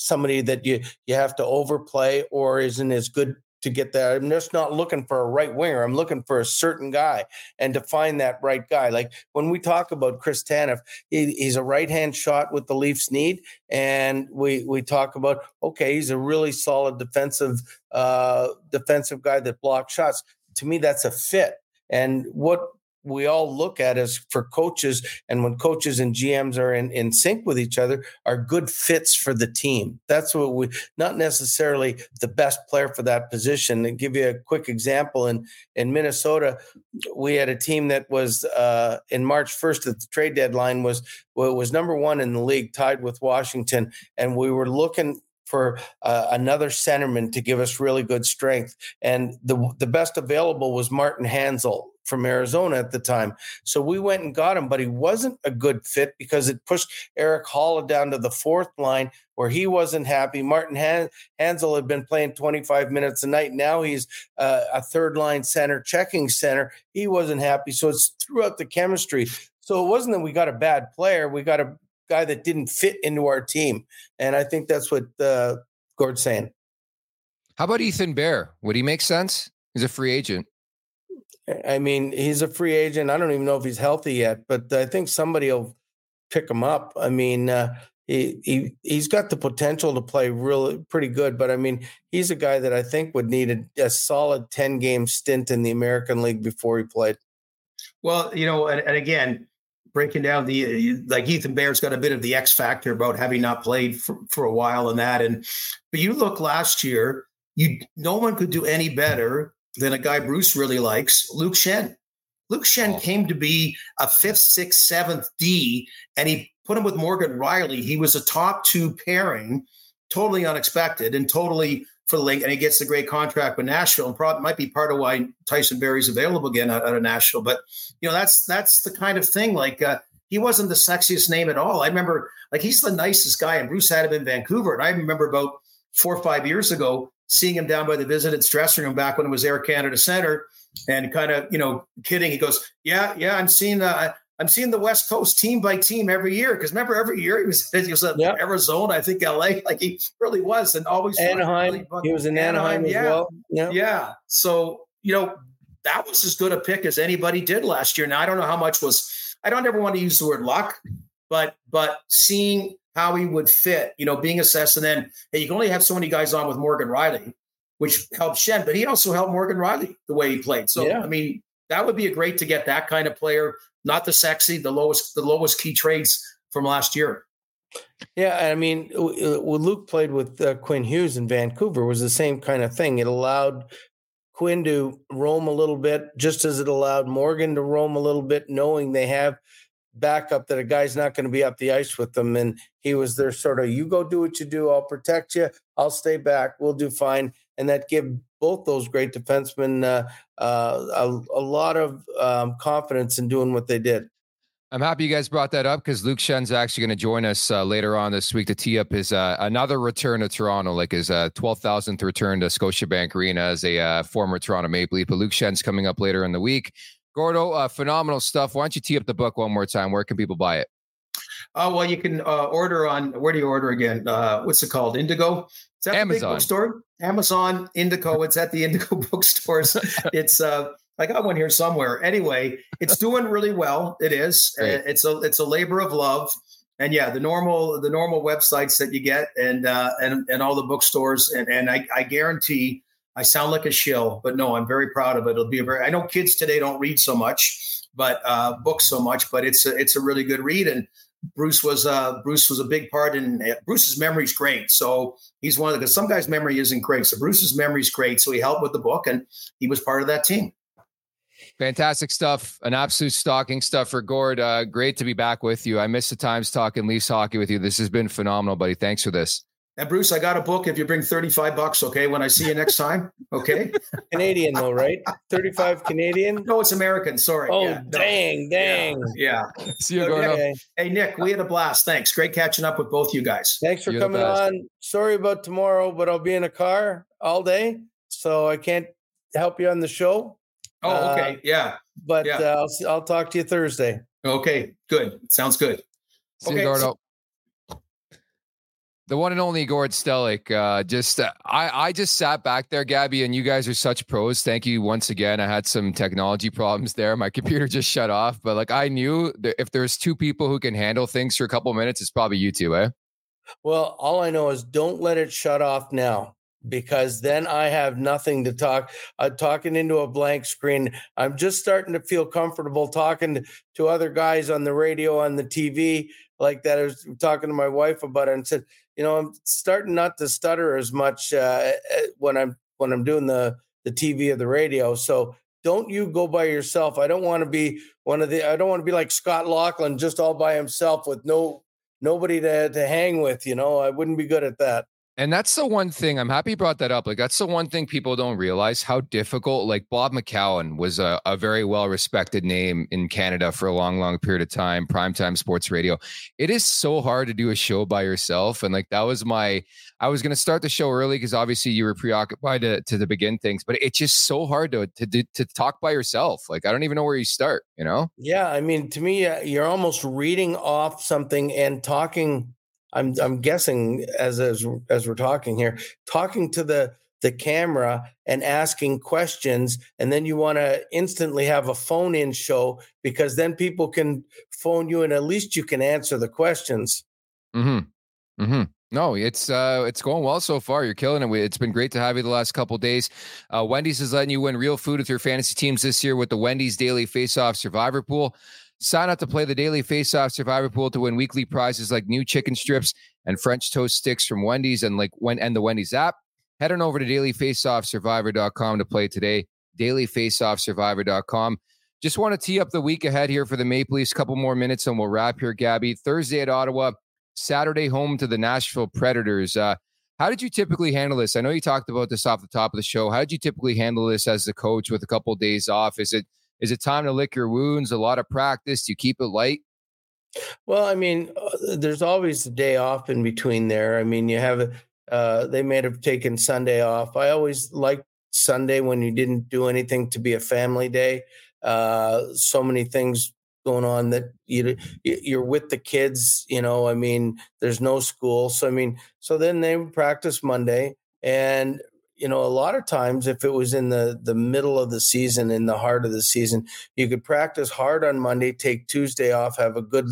somebody that you you have to overplay or isn't as good to get there. I'm just not looking for a right winger. I'm looking for a certain guy and to find that right guy. Like when we talk about Chris Tanev, he, he's a right hand shot with the Leafs need, and we we talk about okay, he's a really solid defensive uh, defensive guy that blocks shots. To me, that's a fit. And what we all look at as for coaches and when coaches and GMs are in, in sync with each other are good fits for the team. That's what we not necessarily the best player for that position. And give you a quick example in in Minnesota, we had a team that was uh, in March 1st at the trade deadline was well, was number one in the league, tied with Washington, and we were looking for uh, another centerman to give us really good strength. And the the best available was Martin Hanzal from Arizona at the time. So we went and got him, but he wasn't a good fit because it pushed Erik Haula down to the fourth line where he wasn't happy. Martin Han- Hanzal had been playing 25 minutes a night. Now he's uh, a third line center, checking center. He wasn't happy. So it's throughout the chemistry. So it wasn't that we got a bad player. We got a guy that didn't fit into our team. And I think that's what uh, Gord's saying. How about Ethan Bear? Would he make sense? He's a free agent. I mean, he's a free agent. I don't even know if he's healthy yet, but I think somebody will pick him up. I mean, uh, he he he's got the potential to play really pretty good, but I mean, he's a guy that I think would need a, a solid ten game stint in the American League before he played. Well, you know, and, and again, breaking down the like Ethan Bear's got a bit of the X factor about having not played for, for a while and that, and but you look last year, you no one could do any better than a guy Bruce really likes, Luke Schenn. Luke Schenn oh. came to be a fifth, sixth, seventh D, and he put him with Morgan Rielly. He was a top two pairing, totally unexpected and totally for the link. And he gets the great contract with Nashville, and probably might be part of why Tyson Barrie's available again out, out of Nashville. But you know, that's that's the kind of thing. Like uh, he wasn't the sexiest name at all. I remember like he's the nicest guy, and Bruce had him in Vancouver. And I remember about four or five years ago seeing him down by the visited dressing room back when it was Air Canada Center, and kind of you know kidding. He goes, "Yeah, yeah, I'm seeing uh, I'm seeing the West Coast team by team every year because remember every year he was [laughs] he was at yep. Arizona, I think LA, [laughs] like he really was, and always Anaheim. Really, he was in Anaheim, Anaheim as yeah. well. Yeah. yeah. So you know that was as good a pick as anybody did last year. Now I don't know how much was. I don't ever want to use the word luck, but but seeing how he would fit, you know, being assessed, and then hey, you can only have so many guys on with Morgan Rielly, which helped Schenn, but he also helped Morgan Rielly the way he played. So yeah. I mean, that would be a great to get that kind of player, not the sexy, the lowest, the lowest key trades from last year. Yeah, I mean, when Luke played with uh, Quinn Hughes in Vancouver was the same kind of thing. It allowed Quinn to roam a little bit, just as it allowed Morgan to roam a little bit, knowing they have backup that a guy's not going to be up the ice with them. And he was there sort of, you go do what you do. I'll protect you. I'll stay back. We'll do fine. And that give both those great defensemen uh, uh, a, a, lot of um, confidence in doing what they did. I'm happy you guys brought that up because Luke Schenn's actually going to join us uh, later on this week to tee up his uh, another return to Toronto, like his uh, 12,000th return to Scotiabank Arena as a uh, former Toronto Maple Leaf. But Luke Schenn's coming up later in the week. Gordo, uh, phenomenal stuff. Why don't you tee up the book one more time? Where can people buy it? Oh well, you can uh, order on where do you order again? Uh, what's it called? Indigo. Is that Amazon. the big bookstore? Amazon, Indigo. It's at the Indigo [laughs] bookstores. [laughs] it's uh, I got one here somewhere. Anyway, it's doing really well. It is. Great. It's a it's a labor of love. And yeah, the normal the normal websites that you get and uh, and and all the bookstores and and I, I guarantee I sound like a shill, but no, I'm very proud of it. It'll be a very. I know kids today don't read so much, but uh, books so much, but it's a, it's a really good read. And Bruce was uh, Bruce was a big part in uh, Bruce's memory is great. So he's one of the because some guys' memory isn't great. So Bruce's memory is great. So he helped with the book, and he was part of that team. Fantastic stuff. An absolute stocking stuff for Gord. Uh, great to be back with you. I miss the times talking Leafs hockey with you. This has been phenomenal, buddy. Thanks for this. And Bruce, I got a book if you bring 35 bucks, okay, when I see you next time. Okay. [laughs] Canadian though, right? 35 Canadian? No, it's American. Sorry. Oh, yeah, dang, no. dang. Yeah. yeah. [laughs] See you going Nick, Hey, Nick, we had a blast. Thanks. Great catching up with both you guys. Thanks for You're coming on. Sorry about tomorrow, but I'll be in a car all day, so I can't help you on the show. Oh, okay. Uh, yeah. But yeah. Uh, I'll, I'll talk to you Thursday. Okay, good. Sounds good. See okay, you, Gordo. So- the one and only Gord Stellick. Uh, just uh, I I just sat back there, Gabby, and you guys are such pros. Thank you once again. I had some technology [laughs] problems there. My computer just shut off, but like I knew if there's two people who can handle things for a couple minutes, it's probably you two, eh? Well, all I know is don't let it shut off now because then I have nothing to talk. I'm talking into a blank screen. I'm just starting to feel comfortable talking to other guys on the radio, on the TV, like that. I was talking to my wife about it and said, you know, I'm starting not to stutter as much uh, when I'm when I'm doing the the TV or the radio. So don't you go by yourself. I don't want to be one of the. I don't want to be like Scott Laughton, just all by himself with no nobody to to hang with. You know, I wouldn't be good at that. And that's the one thing I'm happy you brought that up. Like that's the one thing people don't realize how difficult. Like Bob McCown was a, a very well respected name in Canada for a long, long period of time. Primetime sports radio. It is so hard to do a show by yourself. And like that was my. I was going to start the show early because obviously you were preoccupied to, to, begin things, but it's just so hard to, to to talk by yourself. Like I don't even know where you start. You know? Yeah, I mean, to me, uh, you're almost reading off something and talking I'm I'm guessing as as as we're talking here, talking to the the camera and asking questions and then you want to instantly have a phone in show because then people can phone you and at least you can answer the questions mhm mhm no, it's uh, it's going well so far. You're killing it. It's been great to have you the last couple days. Uh, Wendy's is letting you win real food with your fantasy teams this year with the Wendy's Daily Face Off Survivor Pool. Sign up to play the daily face-off survivor pool to win weekly prizes like new chicken strips and French toast sticks from Wendy's and like when and the Wendy's app. Head on over to dailyfaceoffsurvivor.com to play today. Dailyfaceoffsurvivor.com. Just want to tee up the week ahead here for the Maple Leafs. Couple more minutes and we'll wrap here, Gabby. Thursday at Ottawa, Saturday home to the Nashville Predators. Uh, how did you typically handle this? I know you talked about this off the top of the show. How did you typically handle this as the coach with a couple of days off? Is it is it time to lick your wounds? A lot of practice? You keep it light? Well, I mean, uh, there's always a day off in between there. I mean, you have uh, they may have taken Sunday off. I always liked Sunday when you didn't do anything to be a family day. Uh, so many things going on that you you're with the kids. You know, I mean, there's no school, so I mean, so then they practice Monday, and you know, a lot of times if it was in the the middle of the season, in the heart of the season, you could practice hard on Monday, take Tuesday off, have a good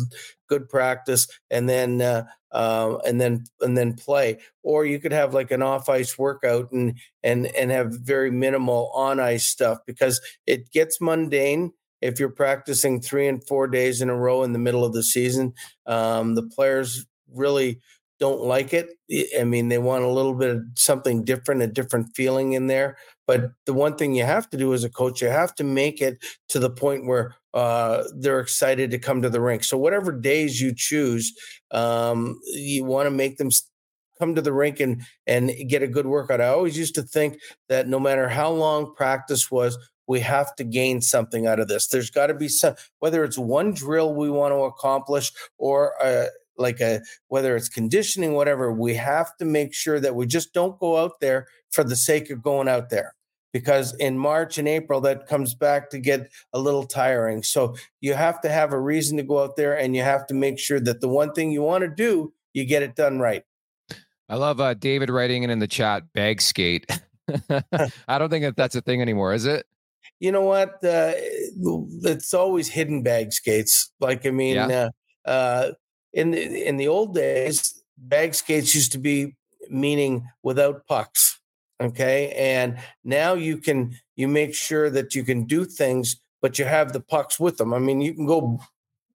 good practice, and then uh, uh, and then and then play. Or you could have like an off ice workout and and and have very minimal on ice stuff because it gets mundane if you're practicing three and four days in a row in the middle of the season. Um, the players really don't like it. I mean, they want a little bit of something different, a different feeling in there. But the one thing you have to do as a coach, you have to make it to the point where uh, they're excited to come to the rink. So whatever days you choose, um, you want to make them come to the rink and and get a good workout. I always used to think that no matter how long practice was, we have to gain something out of this. There's got to be some, whether it's one drill we want to accomplish or a, like a whether it's conditioning whatever we have to make sure that we just don't go out there for the sake of going out there because in March and April that comes back to get a little tiring. So you have to have a reason to go out there and you have to make sure that the one thing you want to do you get it done right. I love uh, David writing it in the chat bag skate. [laughs] [laughs] I don't think that that's a thing anymore is it? You know what uh, it's always hidden bag skates. Like I mean yeah. uh, uh in the in the old days, bag skates used to be meaning without pucks. Okay. And now you can you make sure that you can do things, but you have the pucks with them. I mean, you can go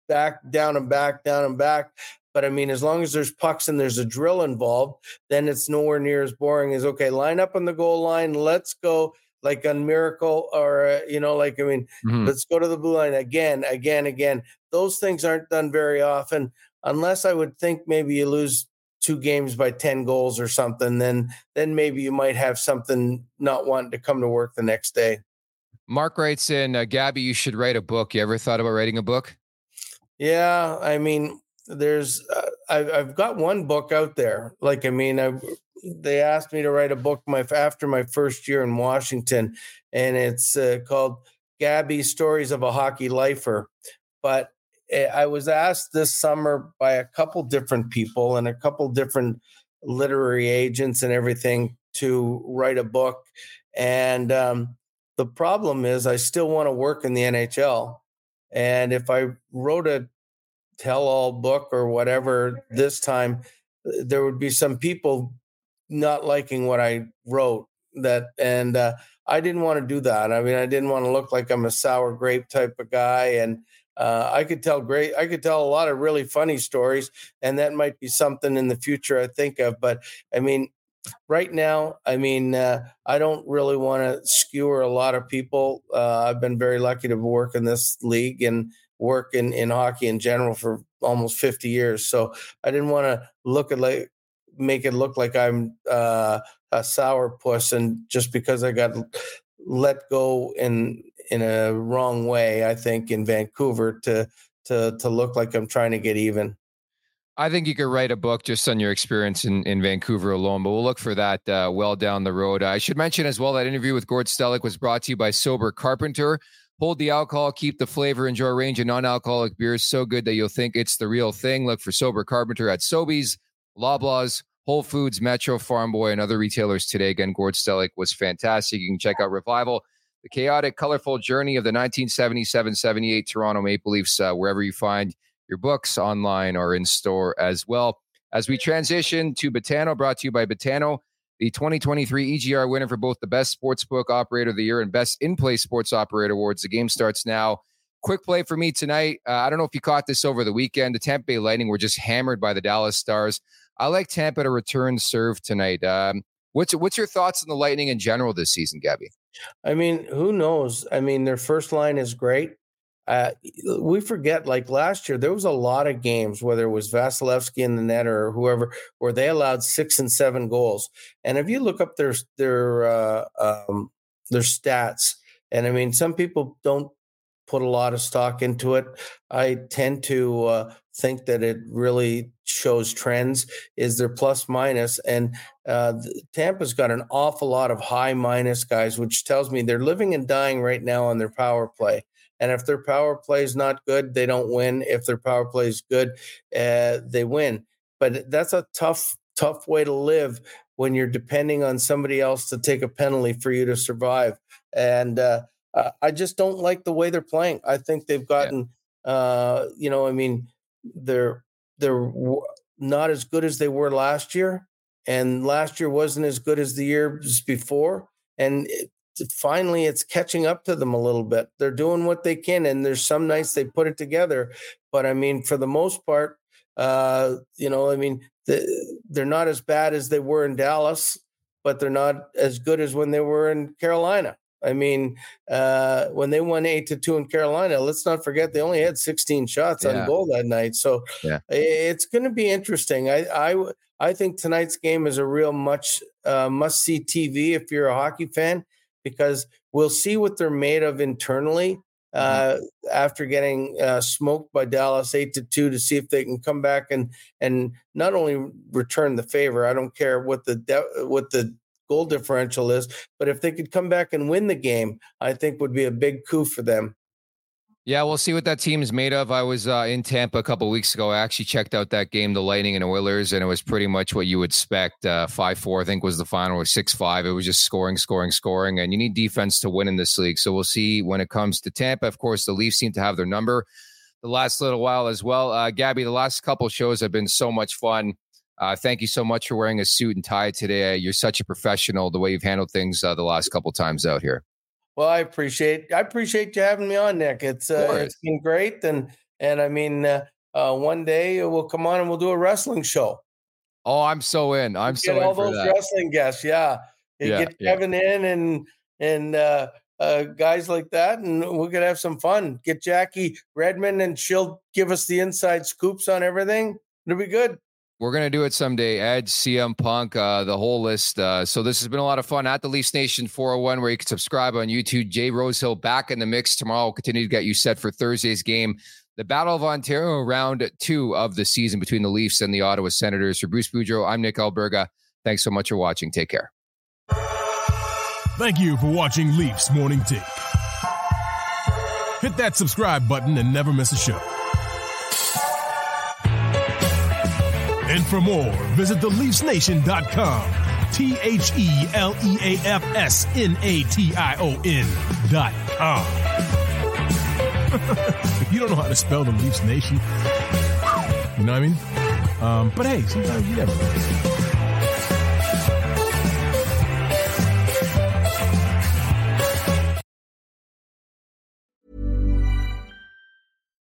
back, down and back, down and back. But I mean, as long as there's pucks and there's a drill involved, then it's nowhere near as boring as okay, line up on the goal line, let's go like on Miracle or uh, you know, like I mean, mm-hmm. let's go to the blue line again, again, again. Those things aren't done very often unless I would think maybe you lose two games by 10 goals or something, then then maybe you might have something not wanting to come to work the next day. Mark writes in, uh, Gabby, you should write a book. You ever thought about writing a book? Yeah, I mean, there's uh, I've, I've got one book out there. Like, I mean, I they asked me to write a book my after my first year in Washington, and it's uh, called Gabby Stories of a Hockey Lifer. But I was asked this summer by a couple different people and a couple different literary agents and everything to write a book. And um, the problem is, I still want to work in the NHL. And if I wrote a tell all book or whatever this time, eh, there would be some people not liking what I wrote that and uh, I didn't want to do that. I mean, I didn't want to look like I'm a sour grape type of guy and uh, I could tell great. I could tell a lot of really funny stories, and that might be something in the future I think of. But I mean, right now, I mean, uh, I don't really want to skewer a lot of people. Uh, I've been very lucky to work in this league and work in, in hockey in general for almost 50 years. So I didn't want to look at like make it look like I'm uh, a sour puss, and just because I got let go in in a wrong way, I think, in Vancouver to to to look like I'm trying to get even. I think you could write a book just on your experience in, in Vancouver alone, but we'll look for that uh, well down the road. I should mention as well that interview with Gord Stellick was brought to you by Sober Carpenter. Hold the alcohol, keep the flavor, enjoy a range of non-alcoholic beers so good that you'll think it's the real thing. Look for Sober Carpenter at Sobeys, Loblaws, Whole Foods, Metro, Farm Boy, and other retailers today. Again, Gord Stellick was fantastic. You can check out Revival the chaotic, colorful journey of the 1977 78 Toronto Maple Leafs, uh, wherever you find your books online or in store as well. As we transition to Betano, brought to you by Betano, the 2023 EGR winner for both the Best Sportsbook Operator of the Year and Best In Play Sports Operator Awards. The game starts now. Quick play for me tonight. Uh, I don't know if you caught this over the weekend. The Tampa Bay Lightning were just hammered by the Dallas Stars. I like Tampa to return serve tonight. Um, what's what's your thoughts on the Lightning in general this season, Gabby? I mean, who knows? I mean, their first line is great. uh, we forget like last year there was a lot of games whether it was Vasilevskiy in the net or whoever where they allowed six and seven goals. And if you look up their their uh, um, their stats, and I mean some people don't put a lot of stock into it. I tend to uh, think that it really shows trends. Is their plus minus, and uh, Tampa's got an awful lot of high minus guys, which tells me they're living and dying right now on their power play. And if their power play is not good, they don't win. If their power play is good, uh, they win. But that's a tough, tough way to live when you're depending on somebody else to take a penalty for you to survive. And uh, I just don't like the way they're playing. I think they've gotten, yeah. uh, you know, I mean, they're they're not as good as they were last year, and last year wasn't as good as the years before. And it, finally it's catching up to them a little bit. They're doing what they can, and there's some nights they put it together. But I mean, for the most part, uh, you know, I mean, the, they're not as bad as they were in Dallas, but they're not as good as when they were in Carolina. I mean, uh, when they won eight to two in Carolina, let's not forget they only had 16 shots yeah. on goal that night. So yeah. it's going to be interesting. I, I I think tonight's game is a real much uh, must see TV if you're a hockey fan because we'll see what they're made of internally mm-hmm. uh, mm-hmm. after getting uh, smoked by Dallas eight to two to see if they can come back and and not only return the favor. I don't care what the de- what the goal differential is, but if they could come back and win the game, I think would be a big coup for them. Yeah, we'll see what that team is made of. I was uh, in Tampa a couple weeks ago. I actually checked out that game, the Lightning and Oilers, and it was pretty much what you would expect. Uh, five four, I think, was the final, or six five. It was just scoring, scoring, scoring, and you need defense to win in this league. So we'll see when it comes to Tampa. Of course, the Leafs seem to have their number the last little while as well. Uh, Gabby, the last couple shows have been so much fun. Uh, thank you so much for wearing a suit and tie today. You're such a professional. The way you've handled things uh, the last couple times out here. Well, I appreciate I appreciate you having me on, Nick. It's uh, it's been great, and and I mean, uh, uh, one day we'll come on and we'll do a wrestling show. Oh, I'm so in. I'm so all those that. wrestling guests. Yeah, you yeah, get Kevin yeah. in and and uh, uh, guys like that, and we're gonna have some fun. Get Jackie Redmond, and she'll give us the inside scoops on everything. It'll be good. We're gonna do it someday. Edge, CM Punk, uh, the whole list. Uh, so this has been a lot of fun at the Leafs Nation 401, where you can subscribe on YouTube. Jay Rosehill back in the mix tomorrow. We'll continue to get you set for Thursday's game. The Battle of Ontario, round two of the season between the Leafs and the Ottawa Senators. For Bruce Boudreau, I'm Nick Alberga. Thanks so much for watching. Take care. Thank you for watching Leafs Morning Take. Hit that subscribe button and never miss a show. And for more, visit theleafsnation.com. T H E L E A F S N A T I O N dot com. [laughs] you don't know how to spell the Leafs Nation. You know what I mean? Um, but hey, sometimes you never know.